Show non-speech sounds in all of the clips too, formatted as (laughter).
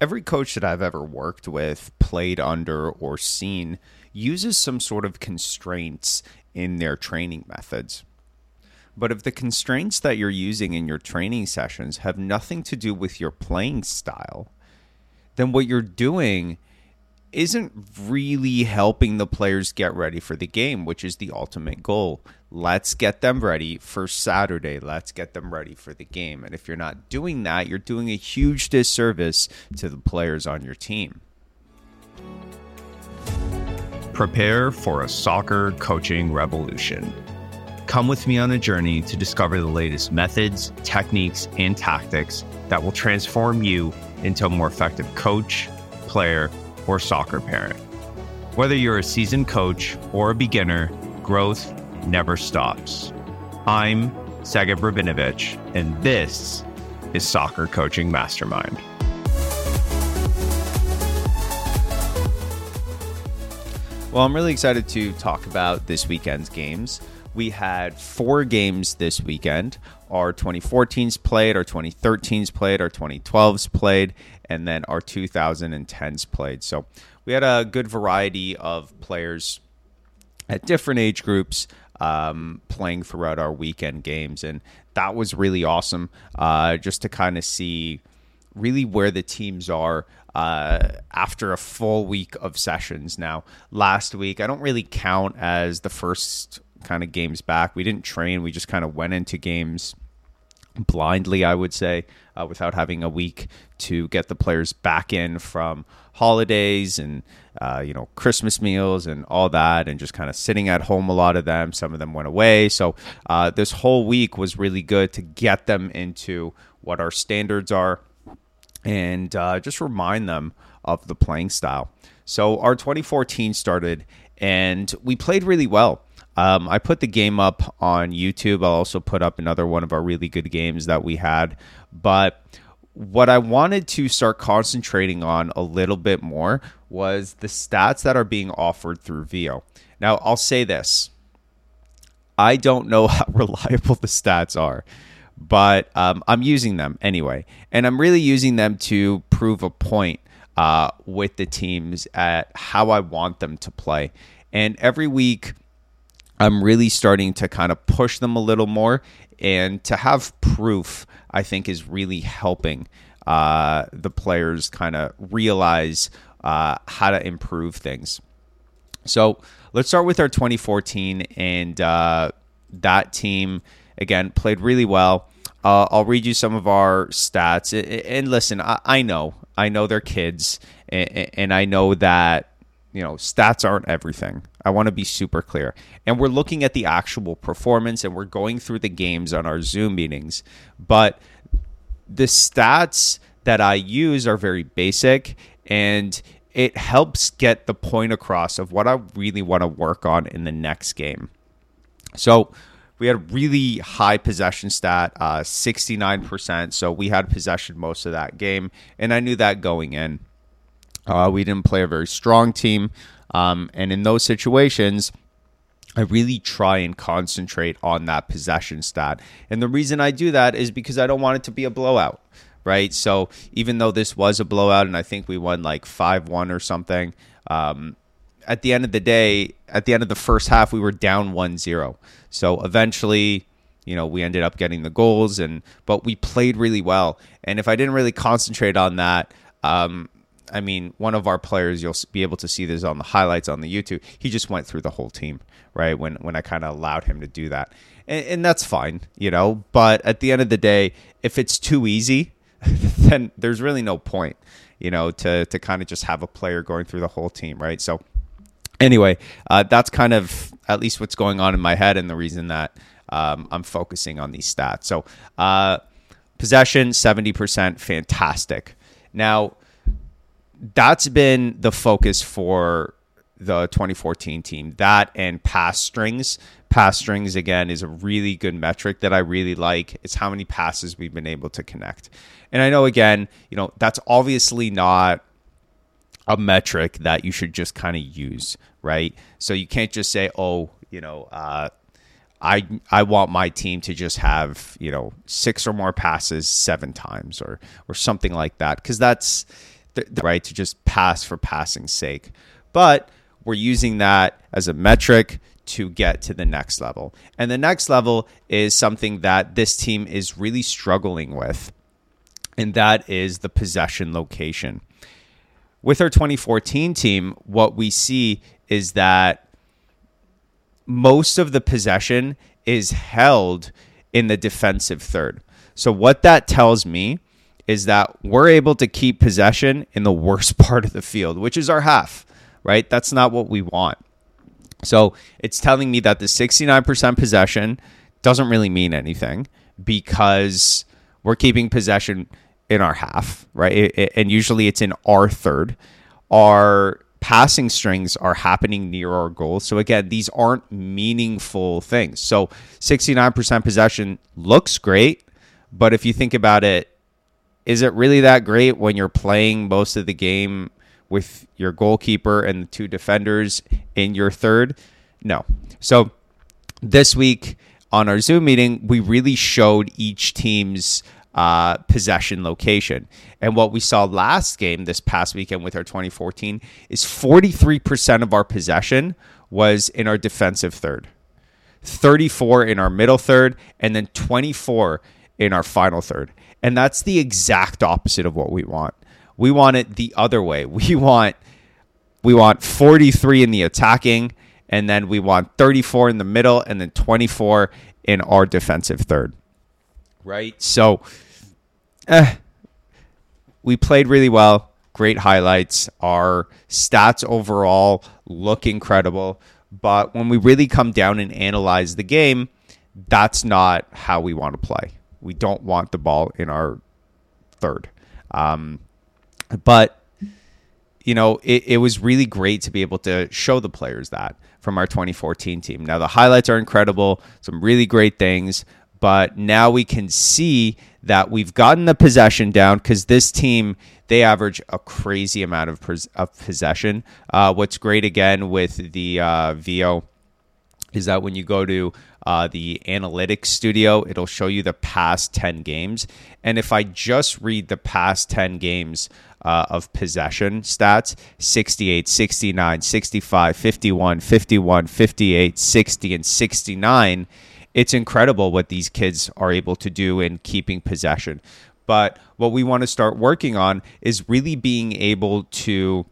every coach that I've ever worked with, played under, or seen uses some sort of constraints in their training methods. But if the constraints that you're using in your training sessions have nothing to do with your playing style, then what you're doing isn't really helping the players get ready for the game, which is the ultimate goal. Let's get them ready for Saturday. Let's get them ready for the game. And if you're not doing that, you're doing a huge disservice to the players on your team. Prepare for a soccer coaching revolution. Come with me on a journey to discover the latest methods, techniques, and tactics that will transform you into a more effective coach, player, or soccer parent. Whether you're a seasoned coach or a beginner, growth never stops. I'm Segev Rabinovich, and this is Soccer Coaching Mastermind. Well, I'm really excited to talk about this weekend's games. We had four games this weekend. Our 2014s played, our 2013s played, our 2012s played, and then our 2010s played. So we had a good variety of players at different age groups um, playing throughout our weekend games. And that was really awesome uh, just to kind of see really where the teams are uh, after a full week of sessions. Now, last week, I don't really count as the first kind of games back. We didn't train, we just kind of went into games blindly, I would say, uh, without having a week to get the players back in from holidays and uh, you know Christmas meals and all that, and just kind of sitting at home. A lot of them, some of them went away. So uh, this whole week was really good to get them into what our standards are, and uh, just remind them of the playing style. So our 2014 started, and we played really well. Um, I put the game up on YouTube. I'll also put up another one of our really good games that we had. But what I wanted to start concentrating on a little bit more was the stats that are being offered through Veo. Now, I'll say this I don't know (laughs) how reliable the stats are, but um, I'm using them anyway. And I'm really using them to prove a point uh, with the teams at how I want them to play. And every week, I'm really starting to kind of push them a little more. And to have proof, I think, is really helping uh, the players kind of realize uh, how to improve things. So let's start with our 2014, and uh, that team again played really well. Uh, I'll read you some of our stats, and listen, I, I know, I know they're kids, and, and I know that you know, stats aren't everything. I want to be super clear. And we're looking at the actual performance and we're going through the games on our Zoom meetings. But the stats that I use are very basic and it helps get the point across of what I really want to work on in the next game. So, we had a really high possession stat, uh, 69%. So we had possession most of that game. And I knew that going in. Uh, we didn't play a very strong team. Um, and in those situations, I really try and concentrate on that possession stat. And the reason I do that is because I don't want it to be a blowout, right? So even though this was a blowout and I think we won like 5 1 or something, um, at the end of the day, at the end of the first half, we were down 1 0. So eventually, you know, we ended up getting the goals, and but we played really well. And if I didn't really concentrate on that, um, I mean, one of our players, you'll be able to see this on the highlights on the YouTube. He just went through the whole team, right? When when I kind of allowed him to do that, and, and, that's fine, you know. But at the end of the day, if it's too easy, (laughs) then there's really no point, you know, to to kind of just have a player going through the whole team, right? So, anyway, uh, that's kind of at least what's going on in my head, and the reason that um, I'm focusing on these stats. So, uh, possession seventy percent, fantastic. Now that's been the focus for the 2014 team. That and pass strings. Pass strings again is a really good metric that I really like. It's how many passes we've been able to connect. And I know again, you know, that's obviously not a metric that you should just kind of use, right? So you can't just say, "Oh, you know, uh, I I want my team to just have you know six or more passes seven times or or something like that," because that's the, right to just pass for passing's sake. But we're using that as a metric to get to the next level. And the next level is something that this team is really struggling with, and that is the possession location. With our 2014 team, what we see is that most of the possession is held in the defensive third. So, what that tells me is that we're able to keep possession in the worst (laughs) part of the field, which is our half, right? That's not what we want. So it's telling me that the 69% possession doesn't really mean anything because we're keeping possession in our half, right? It, it, and usually it's in our third. Our passing strings are happening near our goal. So again, these aren't meaningful things. So 69% possession looks great, but if you think about it, is it really that great when you're playing most of the game with your goalkeeper and the two defenders in your third? No. So this week on our Zoom meeting, we really showed each team's uh, possession location. And what we saw last game this past weekend with our 2014 is 43% of our possession was in our defensive third, 34 in our middle third, and then 24 in our final third. And that's the exact opposite of what we want. We want it the other way. (laughs) We want we want 43 in the attacking and then we want 34 in the middle and then 24 in our defensive third. Right? So eh, we played really well. Great highlights. Our stats overall look incredible. But when we really come down and analyze the game, that's not how we want to play. We don't want the ball in our third. Um, but you know, it, it was really great to be able to show the players that from our 2014 team. Now the highlights are incredible, some really great things, but now we can see that we've gotten the possession down because this team they average a crazy amount of, of possession. Uh, what's great again with the uh, Veo is that when you go to uh, the analytics studio, it'll show you the past 10 games. And if I just read the past 10 games uh, of possession stats 68, 69, 65, 51, 51, 58, 60, and 69, it's incredible what these kids are able to do in keeping possession. But what we want to start working on is really being able to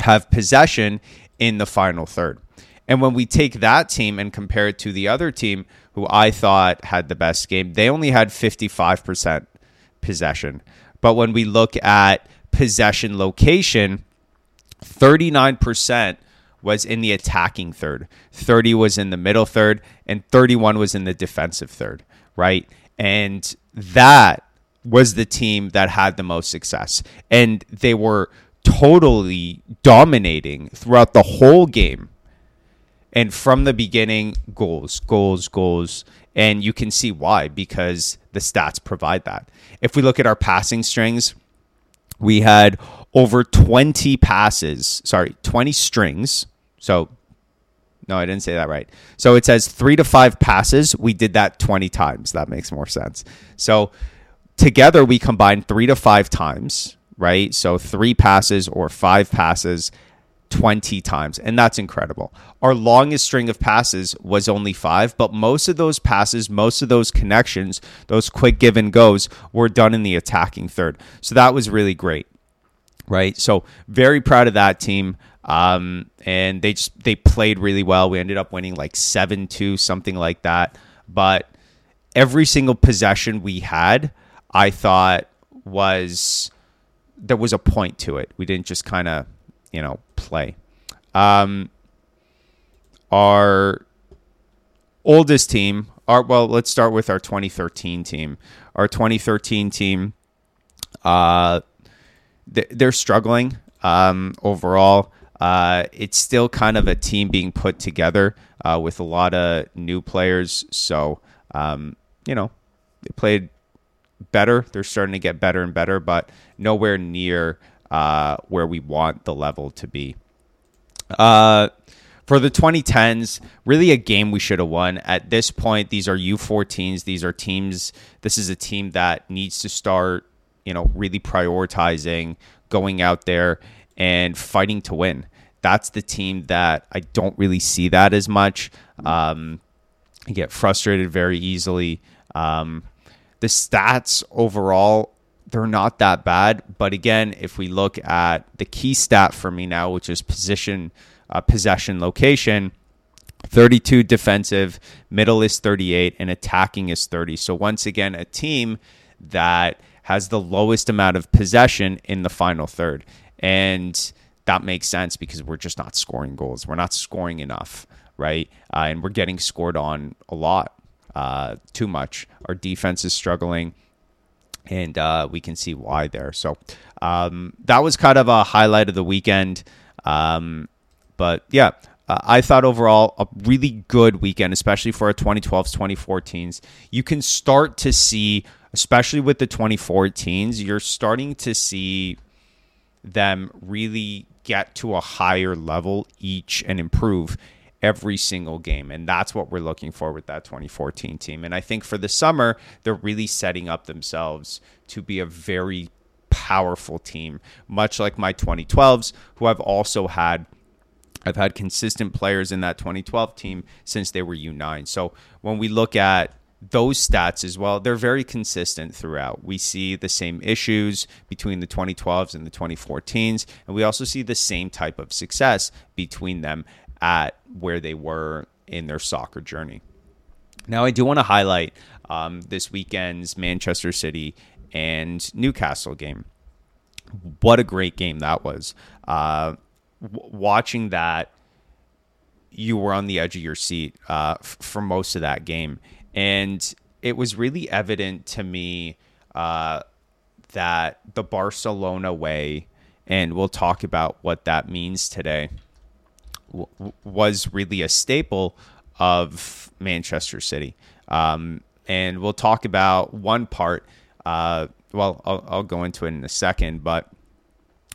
have possession in the final third. And when we take that team and compare it to the other team who I thought had the best game, they only had 55% possession. But when we look at possession location, 39% was in the attacking third, 30 was in the middle third, and 31 was in the defensive third, right? And that was the team that had the most success. And they were totally dominating throughout the whole game and from the beginning, goals, goals, goals. And you can see why, because the stats provide that. If we look at our passing strings, we had over 20 passes, sorry, 20 strings. So, no, I didn't say that right. So it says three to five passes. We did that 20 times. That makes more sense. So together, we combined three to five times, right? So three passes or five passes 20 times, and that's incredible. Our longest string of passes was only five, but most of those passes, most of those connections, those quick give and goes were done in the attacking third. So that was really great, right? So very proud of that team. Um, and they just they played really well. We ended up winning like seven two, something like that. But every single possession we had, I thought was there was a point to it. We didn't just kind of you know play. Um, our oldest team, our well, let's start with our 2013 team. Our 2013 team, uh, they're struggling um, overall. Uh, it's still kind of a team being put together uh, with a lot of new players. So, um, you know, they played better. They're starting to get better and better, but nowhere near uh, where we want the level to be. Uh, for the 2010s, really a game we should have won. At this point, these are U14s. These are teams. This is a team that needs to start, you know, really prioritizing going out there and fighting to win. That's the team that I don't really see that as much. Um, I get frustrated very easily. Um, the stats overall, they're not that bad. But again, if we look at the key stat for me now, which is position, uh, possession, location, 32 defensive, middle is 38, and attacking is 30. So once again, a team that has the lowest amount of possession in the final third. And that makes sense because we're just not scoring goals. We're not scoring enough, right? Uh, and we're getting scored on a lot, uh, too much. Our defense is struggling, and uh, we can see why there. So um, that was kind of a highlight of the weekend. Um, but yeah, uh, I thought overall a really good weekend, especially for our 2012s, 2014s. You can start to see, especially with the 2014s, you're starting to see them really get to a higher level each and improve every single game. And that's what we're looking for with that 2014 team. And I think for the summer, they're really setting up themselves to be a very powerful team, much like my 2012s, who I've also had I've had consistent players in that 2012 team since they were U9. So when we look at those stats as well, they're very consistent throughout. We see the same issues between the 2012s and the 2014s, and we also see the same type of success between them at where they were in their soccer journey. Now, I do want to highlight um, this weekend's Manchester City and Newcastle game. What a great game that was. Uh, w- watching that, you were on the edge of your seat uh, f- for most of that game, and it was really evident to me uh, that the Barcelona way, and we'll talk about what that means today, was really a staple of Manchester City. Um, and we'll talk about one part. Uh, well, I'll, I'll go into it in a second, but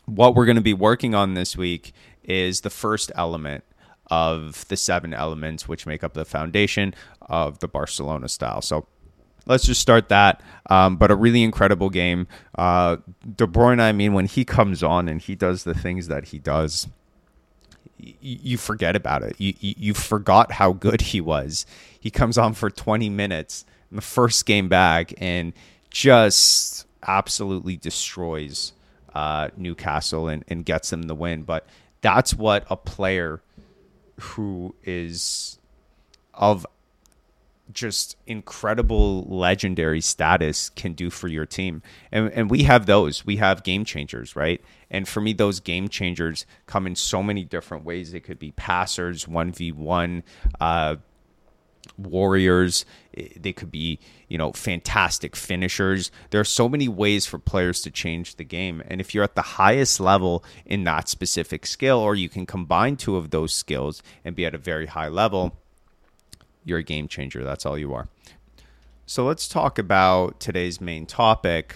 what we're going to be working on this week is the first element of the seven elements which make up the foundation of the Barcelona style. So let's just start that. Um, but a really incredible game. Uh, De Bruyne, I mean, when he comes on and he does the things that he does, you forget about it. You, you, you forgot how good he was. He comes on for 20 minutes in the first game back and just absolutely destroys uh, Newcastle and, and gets them the win. But that's what a player who is of just incredible legendary status can do for your team. And and we have those. We have game changers, right? And for me those game changers come in so many different ways. They could be passers, 1v1, uh warriors they could be you know fantastic finishers there are so many ways for players to change the game and if you're at the highest level in that specific skill or you can combine two of those skills and be at a very high level you're a game changer. That's all you are. So let's talk about today's main topic.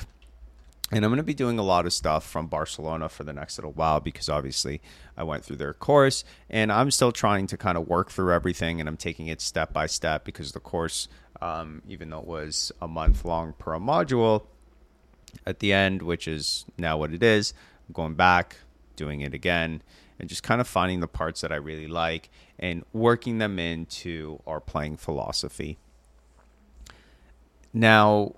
And I'm going to be doing a lot of stuff from Barcelona for the next little while because obviously I went through their course and I'm still trying to kind of work through everything and I'm taking it step by step because the course, um, even though it was a month long per module, at the end, which is now what it is, I'm going back, doing it again, and just kind of finding the parts that I really like and working them into our playing philosophy. Now,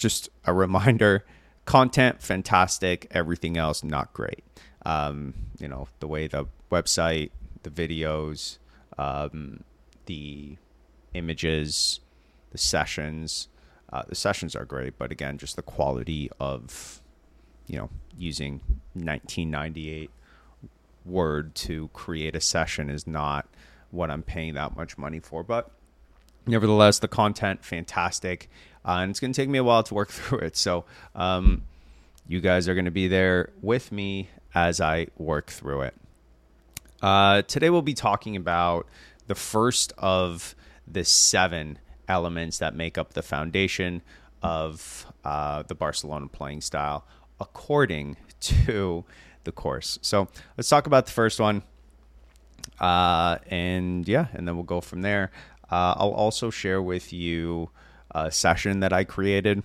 just a reminder content fantastic everything else not great um, you know the way the website the videos um, the images the sessions uh, the sessions are great but again just the quality of you know using 1998 word to create a session is not what i'm paying that much money for but nevertheless the content fantastic uh, and it's going to take me a while to work (laughs) through it. So um, you guys are going to be there with me as I work through it. Uh, today we'll be talking about the first of the seven elements that make up the foundation of uh, the Barcelona playing style, according (laughs) to the course. So let's talk about the first one. Uh, and yeah, and then we'll go from there. Uh, I'll also share with you a session that I created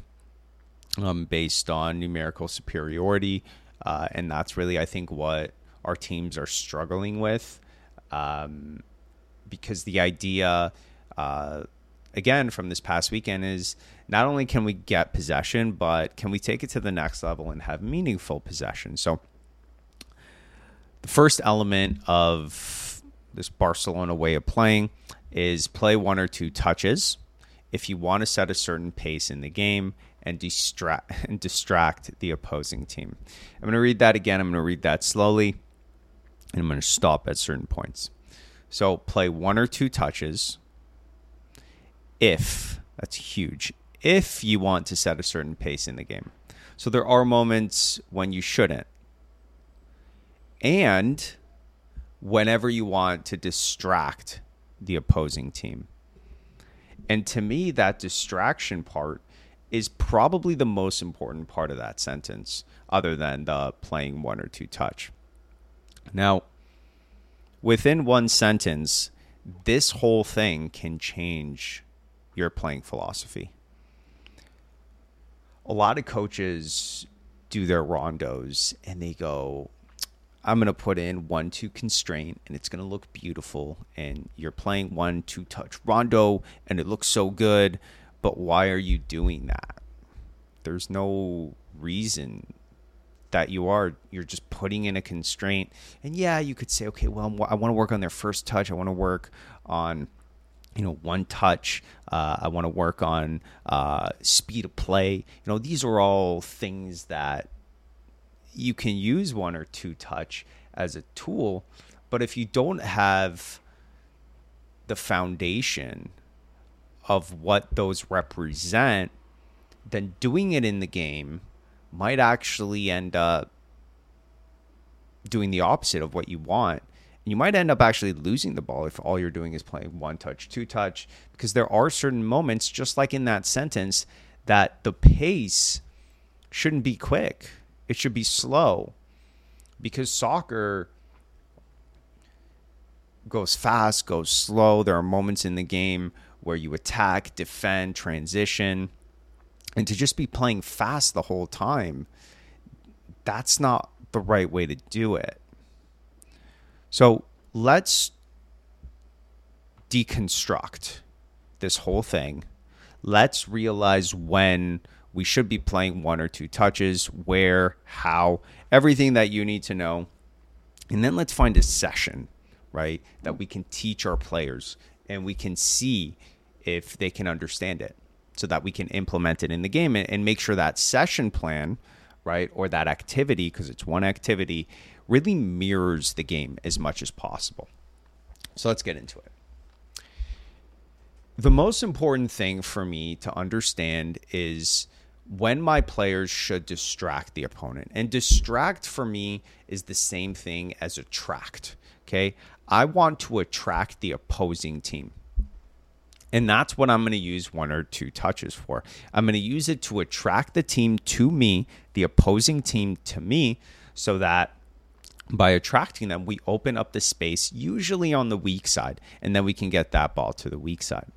um, based on numerical superiority. Uh, and that's really, I think, what our teams are struggling with. Um, because the idea, uh, again, from this past weekend is not only can we get possession, but can we take it to the next level and have meaningful possession? So, the first element of this Barcelona way of playing is play one or two touches if you want to set a certain pace in the game and distract (laughs) and distract the opposing team. I'm going to read that again. I'm going to read that slowly and I'm going to stop at certain points. So play one or two touches if that's huge. If you want to set a certain pace in the game. So there are moments when you shouldn't. And whenever you want to distract the opposing team. And to me, that distraction part is probably the most important part of that sentence, other than the playing one or two touch. Now, within one sentence, this whole thing can change your playing philosophy. A lot of coaches do their rondos and they go, I'm going to put in one two constraint and it's going to look beautiful. And you're playing one two touch rondo and it looks so good. But why are you doing that? There's no reason that you are. You're just putting in a constraint. And yeah, you could say, okay, well, I want to work on their first touch. I want to work on you know one touch uh, i want to work on uh, speed of play you know these are all things that you can use one or two touch as a tool, but if you don't have the foundation of what those represent, then doing it in the game might actually end up doing the opposite of what you want. And you might end up actually losing the ball if all you're doing is playing one touch, two touch, because there are certain moments, just like in that sentence, that the pace shouldn't be quick it should be slow because soccer goes fast, goes slow. There are moments in the game where you attack, defend, transition. And to just be playing fast the whole time, that's not the right way to do it. So let's deconstruct this whole thing. Let's realize when we should be playing one or two touches, where, how, everything that you need to know. And then let's find a session, right, that we can teach our players and we can see if they can understand it so that we can implement it in the game and, and make sure that session plan, right, or that activity, because it's one activity, really mirrors the game as much as possible. So let's get into it. The most important thing for me to understand is when my players should distract the opponent. And distract for me is the same thing as attract. Okay. I want to attract the opposing team. And that's what I'm going to use one or two touches for. I'm going to use it to attract the team to me, the opposing team to me, so that by attracting them, we open up the space, usually on the weak side, and then we can get that ball to the weak side.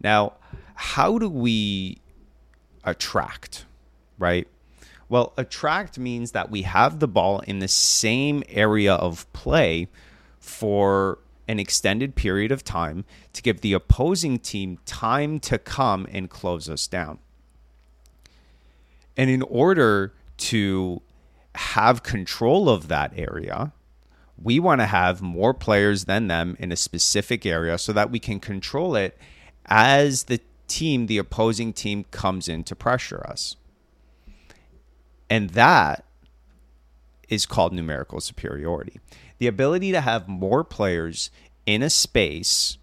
Now, how do we attract, right? Well, attract means that we have the ball in the same area of play for an extended period of time to give the opposing team time to come and close us down. And in order to have control of that area, we want to have more players than them in a specific area so that we can control it as the team, the opposing team, comes in to pressure us. And that is called numerical superiority. The ability to have more players in a space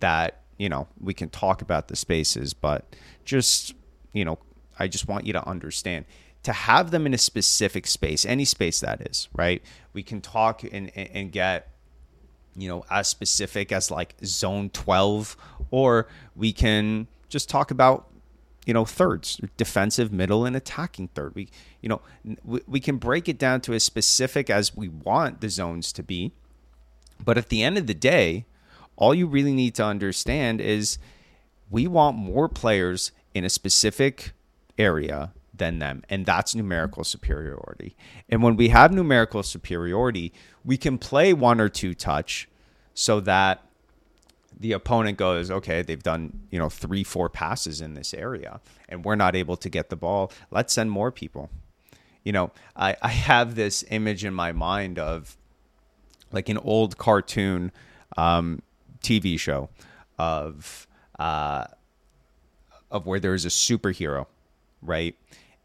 that, you know, we can talk about the spaces, but just, you know, I just want you to understand to have them in a specific space, any space that is, right? We can talk and, and get you know, as specific as like zone 12, or we can just talk about, you know, thirds, defensive, middle, and attacking third. We, you know, we, we can break it down to as specific as we want the zones to be. But at the end of the day, all you really need to understand is we want more players in a specific area than them. And that's numerical superiority. And when we have numerical superiority, we can play one or two touch so that the opponent goes, okay, they've done, you know, three, four passes in this area and we're not able to get the ball. Let's send more people. You know, I, I have this image in my mind of like an old cartoon um, TV show of uh, of where there's a superhero, right?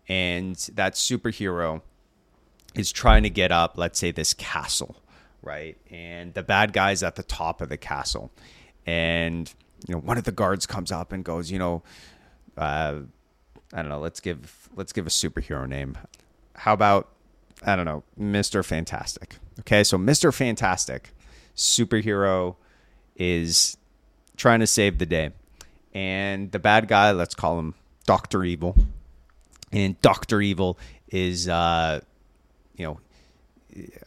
And that superhero is trying to get up, let's say, this castle, right? And the bad guy's at the top of the castle. And, you know, one of the guards comes up and goes, you know, uh, I don't know, let's give let's give a superhero name. How about I don't know, Mr. Fantastic. Okay, so Mr. Fantastic, superhero is trying to save the day. And the bad guy, let's call him Dr. Evil. And Dr. Evil is uh you know,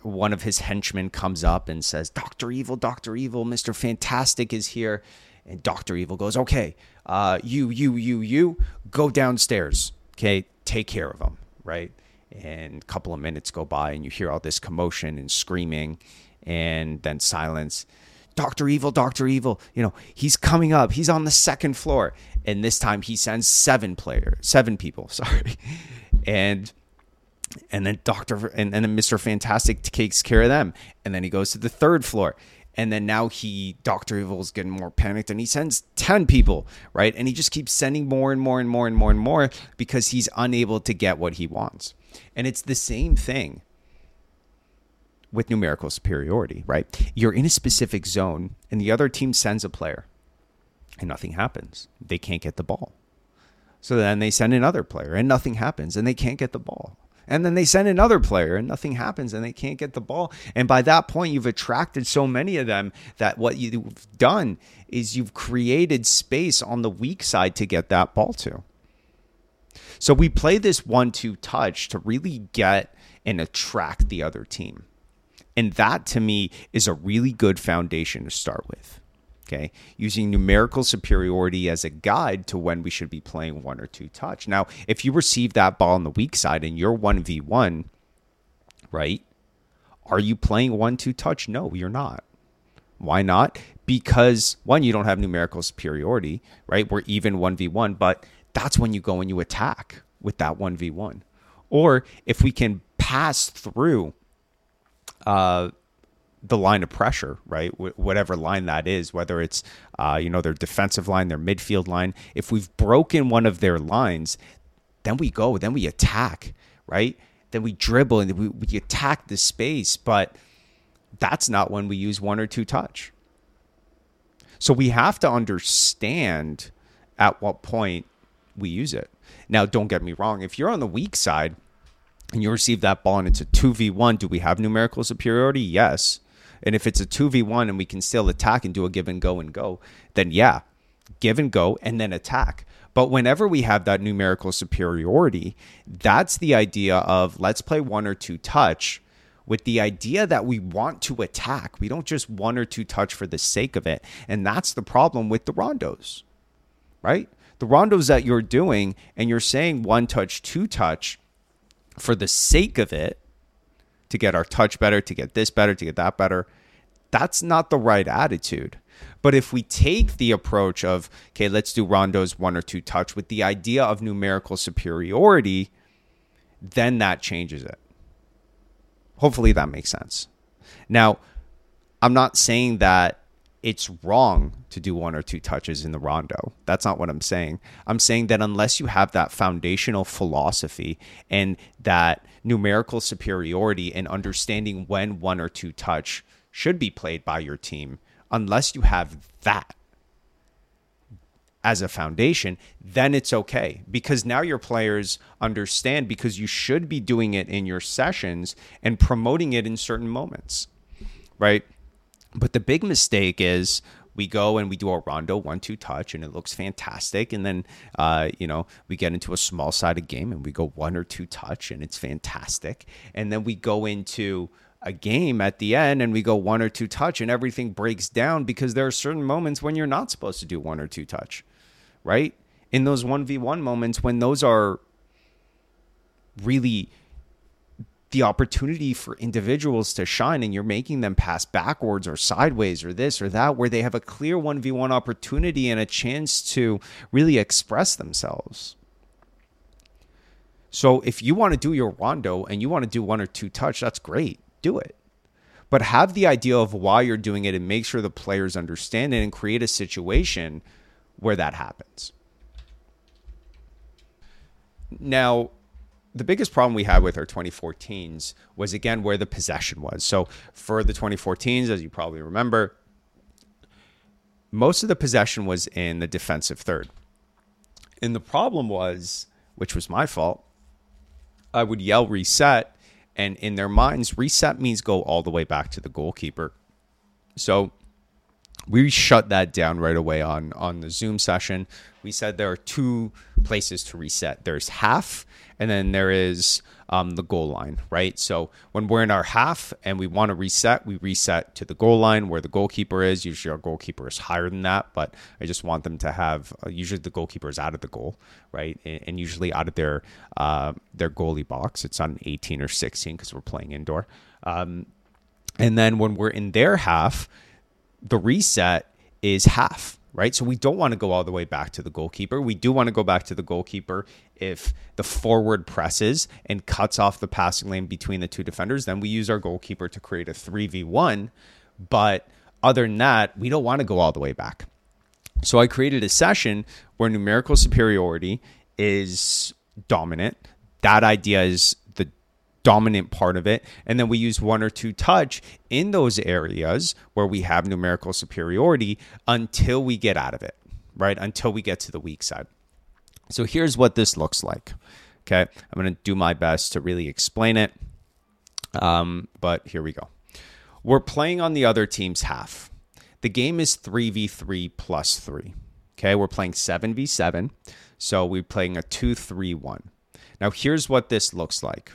one of his henchmen comes up and says, Dr. Evil, Dr. Evil, Mr. Fantastic is here. And Dr. Evil goes, Okay, uh, you, you, you, you, go downstairs. Okay, take care of him, right? And a couple of minutes go by and you hear all this commotion and screaming and then silence. Dr. Evil, Dr. Evil, you know, he's coming up. He's on the second floor. And this time he sends seven players, seven people, (laughs) sorry. And and then Doctor and, and then Mister Fantastic takes care of them, and then he goes to the third floor, and then now he Doctor Evil is getting more panicked, and he sends ten people, right, and he just keeps sending more and more and more and more and more because he's unable to get what he wants, and it's the same thing with numerical superiority, right? You're in a specific zone, and the other team sends a player, and nothing happens. They can't get the ball. So then they send another player, and nothing happens, and they can't get the ball. And then they send another player and nothing happens and they can't get the ball. And by that point, you've attracted so many of them that what you've done is you've created space on the weak side to get that ball to. So we play this one two touch to really get and attract the other team. And that to me is a really good foundation to start with okay, using numerical superiority as a guide to when we should be playing one or two touch. Now, if you receive that ball on the weak side and you're 1v1, right? Are you playing one two touch? No, you're not. Why not? Because one, you don't have numerical superiority, right? We're even 1v1, but that's when you go and you attack with that 1v1. Or if we can pass through uh, the line of pressure, right? Wh- whatever line that is, whether it's uh, you know their defensive line, their midfield line. If we've broken one of their lines, then we go, then we attack, right? Then we dribble and we, we attack the space, but that's not when we use one or two touch. So we have to understand at what point we use it. Now, don't get me wrong. If you're on the weak side and you receive that ball and it's a 2v1, do we have numerical superiority? Yes. And if it's a 2v1 and we can still attack and do a give and go and go, then yeah, give and go and then attack. But whenever we have that numerical superiority, that's the idea of let's play one or two touch with the idea that we want to attack. We don't just one or two touch for the sake of it. And that's the problem with the rondos, right? The rondos that you're doing and you're saying one touch, two touch for the sake of it to get our touch better, to get this better, to get that better. That's not the right attitude. But if we take the approach of, okay, let's do rondos one or two touch with the idea of numerical superiority, then that changes it. Hopefully that makes sense. Now, I'm not saying that it's wrong to do one or two touches in the rondo. That's not what I'm saying. I'm saying that unless you have that foundational philosophy and that numerical superiority and understanding when one or two touch should be played by your team, unless you have that as a foundation, then it's okay because now your players understand because you should be doing it in your sessions and promoting it in certain moments, right? But the big mistake is we go and we do a rondo one two touch and it looks fantastic. And then uh, you know we get into a small sided game and we go one or two touch and it's fantastic. And then we go into a game at the end and we go one or two touch and everything breaks down because there are certain moments when you're not supposed to do one or two touch right? In those 1v1 moments when those are really the opportunity for individuals to shine and you're making them pass backwards or sideways or this or that where they have a clear 1v1 opportunity and a chance to really express themselves. So if you want to do your rondo and you want to do one or two touch, that's great. Do it. But have the idea of why you're doing it and make sure the players understand it and create a situation where that happens. Now, the biggest problem we had with our 2014s was again where the possession was. So for the 2014s, as you probably remember, most of the possession was in the defensive third. And the problem was, which was my fault, I would yell reset, and in their minds, reset means go all the way back to the goalkeeper. So we shut that down right away on on the Zoom session. We said there are two places to reset. There's half and then there is um, the goal line, right? So when we're in our half and we want to reset, we reset to the goal line where the goalkeeper is. Usually our goalkeeper is higher than that, but I just want them to have. Uh, usually the goalkeeper is out of the goal, right, and, and usually out of their uh, their goalie box. It's on 18 or 16 because we're playing indoor. Um, and then when we're in their half, the reset is half right? So we don't want to go all the way back to the goalkeeper. We do want to go back to the goalkeeper if the forward presses and cuts off the passing lane between the two defenders. Then we use our goalkeeper to create a 3v1. But other than that, we don't want to go all the way back. So I created a session where numerical superiority is dominant. That idea is dominant part of it. And then we use one or two touch in those areas where we have numerical superiority until we get out of it, right? Until we get to the weak side. So here's what this looks like. Okay. I'm going to do my best to really explain it. Um, but here we go. We're playing on the other team's half. The game is 3v3 plus 3. Okay. We're playing 7v7. So we're playing a 2 3 1. Now, here's what this looks like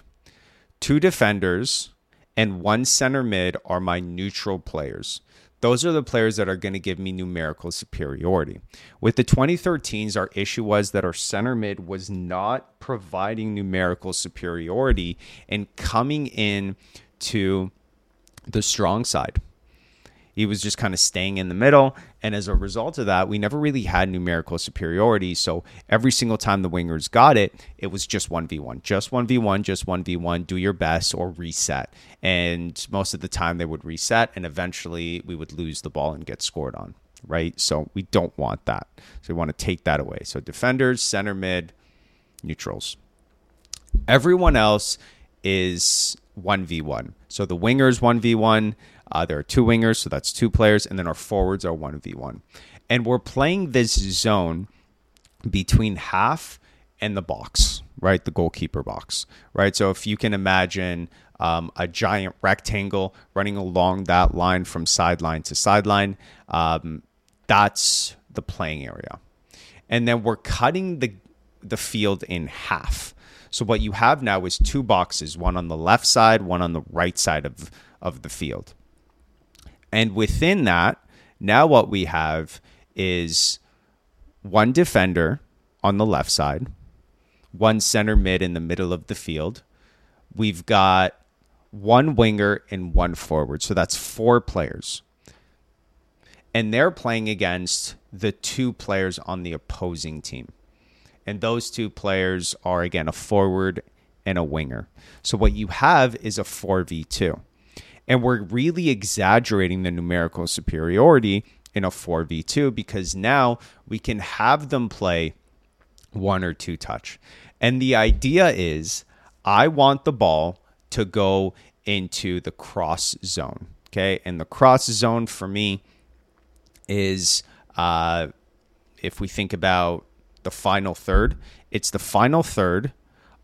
two defenders, and one center mid are my neutral players. Those are the players that are going to give me numerical superiority. With the 2013s, our issue was that our center mid was not providing numerical superiority and coming in to the strong side. He was just kind of staying in the middle. And as a result of that, we never really had numerical superiority. So every single time the wingers got it, it was just 1v1, just 1v1, just 1v1, do your best or reset. And most of the time they would reset, and eventually we would lose the ball and get scored on, right? So we don't want that. So we want to take that away. So defenders, center mid, neutrals. Everyone else is 1v1. So the wingers 1v1, uh, there are two wingers, so that's two players, and then our forwards are 1v1. And we're playing this zone between half and the box, right? The goalkeeper box, right? So if you can imagine um, a giant rectangle running along that line from sideline to sideline, um, that's the playing area. And then we're cutting the the field in half. So what you have now is two boxes, one on the left side, one on the right side of, of the field. And within that, now what we have is one defender on the left side, one center mid in the middle of the field. We've got one winger and one forward. So that's four players. And they're playing against the two players on the opposing team. And those two players are, again, a forward and a winger. So what you have is a 4v2. And we're really exaggerating the numerical superiority in a 4v2 because now we can have them play one or two touch. And the idea is I want the ball to go into the cross zone. Okay. And the cross zone for me is uh, if we think about the final third, it's the final third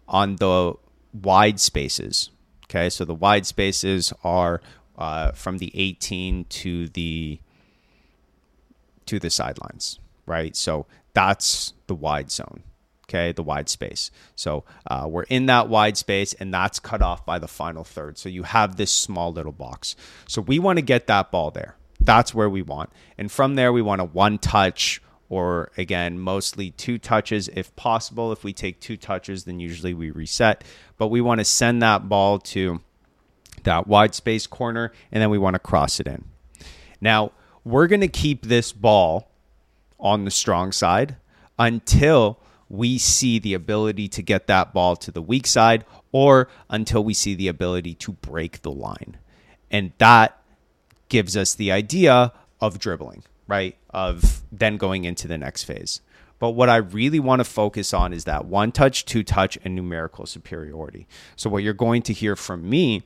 on the wide spaces. Okay, so the wide spaces are uh, from the 18 to the to the sidelines, right? So that's the wide zone. Okay, the wide space. So uh, we're in that wide space, and that's cut off by the final third. So you have this small little box. So we want to get that ball there. That's where we want, and from there we want a one touch or again, mostly two touches if possible. If we take two touches, then usually we reset. But we want to send that ball to that wide space corner, and then we want to cross it in. Now, we're going to keep this ball on the strong side until we see the ability to get that ball to the weak side or until we see the ability to break the line. And that gives us the idea of dribbling, right? Of then going into the next phase. But what I really want to focus on is that one touch, two touch, and numerical superiority. So, what you're going to hear from me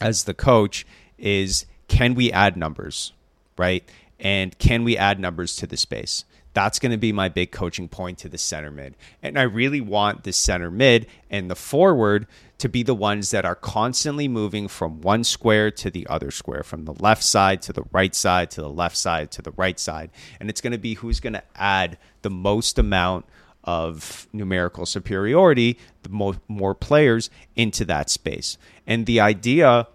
as the coach is can we add numbers, right? And can we add numbers to the space? That's going to be my big coaching point to the center mid. And I really want the center mid and the forward to be the ones that are constantly moving from one square to the other square, from the left side to the right side to the left side to the right side. And it's going to be who's going to add the most amount of numerical superiority, the mo- more players into that space. And the idea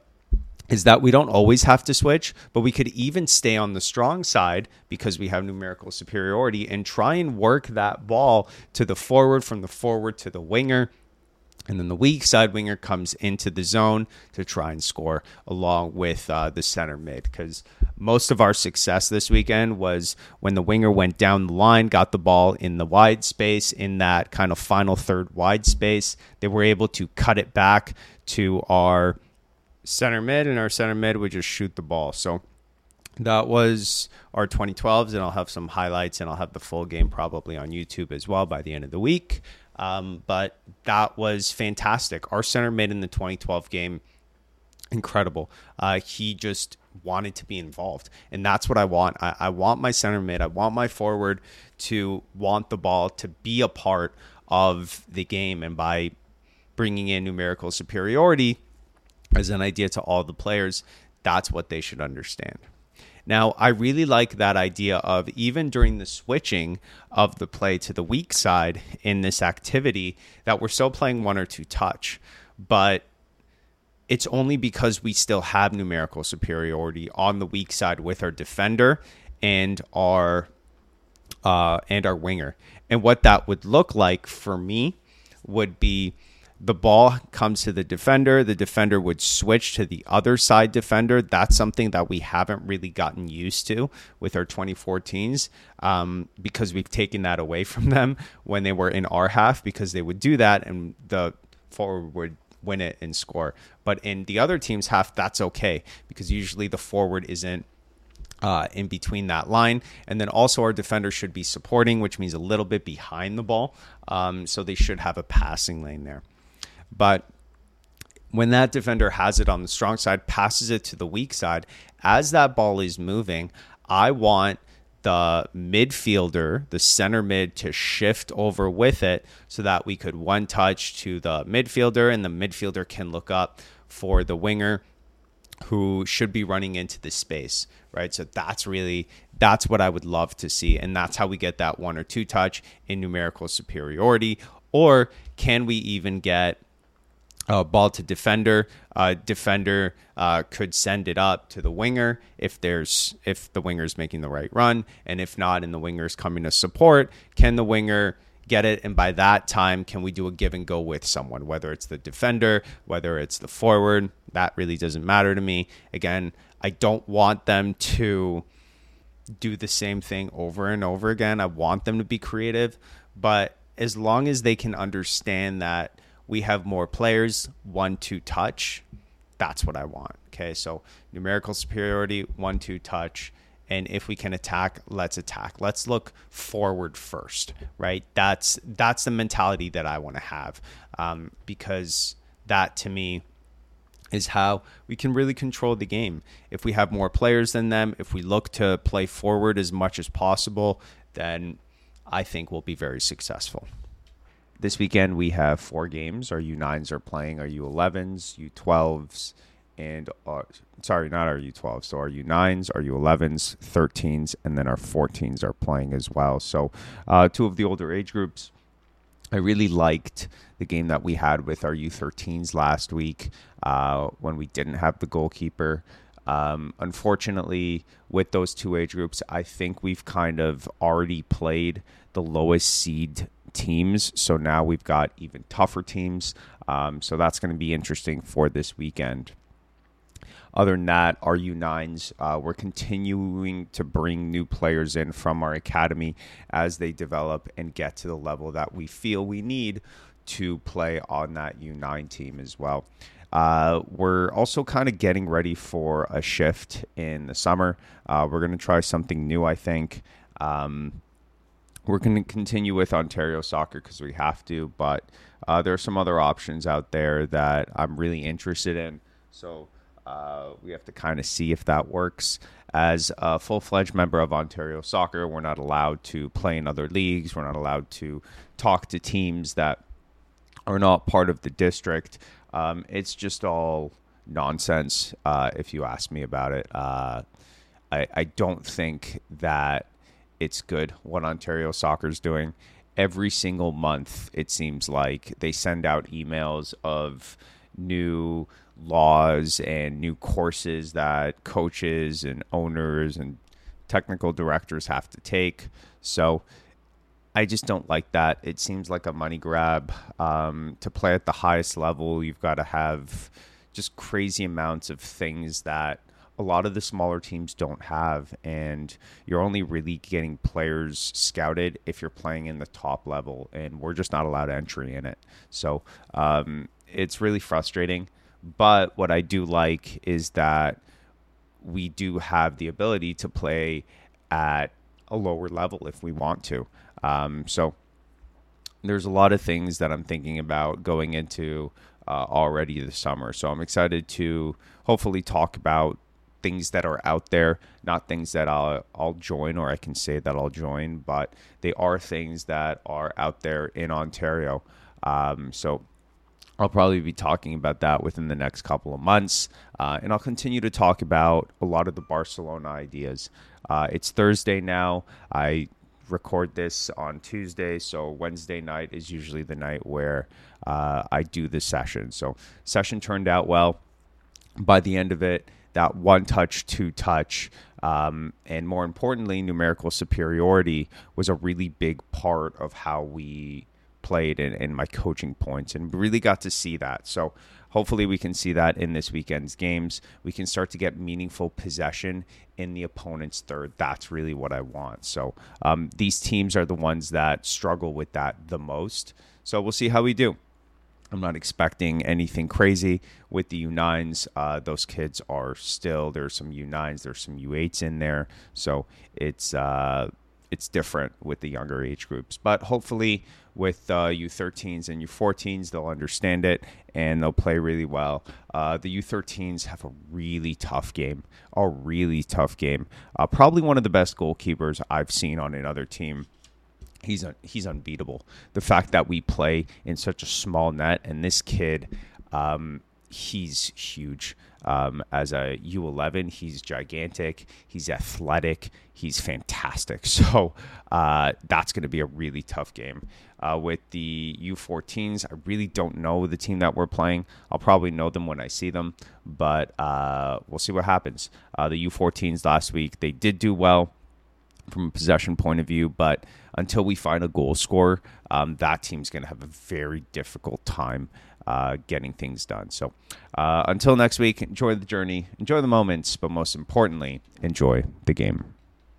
is that we don't always have to switch, but we could even stay on the strong side because we have numerical superiority and try and work that ball to the forward, from the forward to the winger. And then the weak side winger comes into the zone to try and score along with uh, the center mid. Because most of our success this weekend was when the winger went down the line, got the ball in the wide space, in that kind of final third wide space. They were able to cut it back to our center mid, and our center mid would just shoot the ball. So that was our 2012s, and I'll have some highlights and I'll have the full game probably on YouTube as well by the end of the week. Um, but that was fantastic. Our center mid in the 2012 game, incredible. Uh, he just wanted to be involved, and that's what I want. I, I want my center mid, I want my forward to want the ball, to be a part of the game, and by bringing in numerical superiority as an idea to all the players, that's what they should understand. Now, I really like that idea of even during the switching of the play to the weak side in this activity, that we're still playing one or two touch, but it's only because we still have numerical superiority on the weak side with our defender and our uh, and our winger. And what that would look like for me would be the ball comes to the defender. The defender would switch to the other side defender. That's something that we haven't really gotten used to with our 2014s um, because we've taken that away from (laughs) them when they were in our half because they would do that and the forward would win it and score. But in the other team's half, that's okay because usually the forward isn't. Uh, in between that line. And then also, our defender should be supporting, which means a little bit behind the ball. Um, so they should have a passing lane there. But when that defender has it on the strong side, passes it to the weak side, as that ball is moving, I want the midfielder, the center mid, to shift over with it so that we could one touch to the midfielder and the midfielder can look up for the winger who should be running into the space, right? So that's really that's what I would love to see and that's how we get that one or two touch in numerical superiority or can we even get uh, ball to defender. Uh, defender uh, could send it up to the winger if there's if the winger is making the right run, and if not, and the winger is coming to support, can the winger get it? And by that time, can we do a give and go with someone, whether it's the defender, whether it's the forward? That really doesn't matter to me. Again, I don't want them to do the same thing over and over again. I want them to be creative, but as long as they can understand that we have more players, one two touch. That's what I want. Okay, so numerical superiority, one two touch. And if we can attack, let's attack. Let's look forward first, right? That's that's the mentality that I want to have, um, because that to me is how we can really control the game. If we have more players than them, if we look to play forward as much as possible, then I think we'll be very successful. This weekend we have four games. Our U9s are playing our U11s, U12s, and uh, sorry, not our U12s. So our U9s, our U11s, 13s, and then our 14s are playing as well. So uh, two of the older age groups. I really liked the game that we had with our U13s last week uh, when we didn't have the goalkeeper. Um, unfortunately, with those two age groups, I think we've kind of already played the lowest seed teams. So now we've got even tougher teams. Um, so that's going to be interesting for this weekend. Other than that, our U9s, uh, we're continuing to bring new players in from our academy as they develop and get to the level that we feel we need to play on that U9 team as well. Uh, we're also kind of getting ready for a shift in the summer. Uh, we're going to try something new, I think. Um, we're going to continue with Ontario soccer because we have to, but uh, there are some other options out there that I'm really interested in. So uh, we have to kind of see if that works. As a full fledged member of Ontario Soccer, we're not allowed to play in other leagues. We're not allowed to talk to teams that are not part of the district. Um, it's just all nonsense, uh, if you ask me about it. Uh, I, I don't think that it's good what Ontario Soccer is doing. Every single month, it seems like they send out emails of new laws and new courses that coaches and owners and technical directors have to take. So I just don't like that. It seems like a money grab. Um, to play at the highest level, you've got to have just crazy amounts of things that a lot of the smaller teams don't have and you're only really getting players scouted if you're playing in the top level and we're just not allowed entry in it so um, it's really frustrating but what I do like is that we do have the ability to play at a lower level if we want to. Um, so there's a lot of things that I'm thinking about going into uh, already this summer. So I'm excited to hopefully talk about things that are out there, not things that I'll I'll join or I can say that I'll join, but they are things that are out there in Ontario. Um, so I'll probably be talking about that within the next couple of months. Uh, and I'll continue to talk about a lot of the Barcelona ideas. Uh, it's Thursday now. I record this on Tuesday, so Wednesday night is usually the night where uh, I do the session. So, session turned out well. By the end of it, that one touch, two touch, um, and more importantly, numerical superiority was a really big part of how we played and, and my coaching points and really got to see that. So hopefully we can see that in this weekend's games. We can start to get meaningful possession in the opponent's third. That's really what I want. So um, these teams are the ones that struggle with that the most. So we'll see how we do. I'm not expecting anything crazy with the U9s. Uh, those kids are still there's some U9s, there's some U8s in there, so it's uh, it's different with the younger age groups. But hopefully, with uh, U13s and U14s, they'll understand it and they'll play really well. Uh, the U13s have a really tough game, a really tough game. Uh, probably one of the best goalkeepers I've seen on another team. He's un- he's unbeatable. The fact that we play in such a small net and this kid, um, he's huge. Um, as a U11, he's gigantic. He's athletic. He's fantastic. (laughs) So uh, that's going to be a really tough game. Uh, with the U14s, I really don't know the team that we're playing. I'll probably know them when I see them, but uh, we'll see what happens. Uh, the U14s last week, they did do well from a possession point of view, but until we find a goal scorer, um, that team's going to have a very difficult time uh, getting things done. So uh, until next week, enjoy the journey, enjoy the moments, but most importantly, enjoy the game.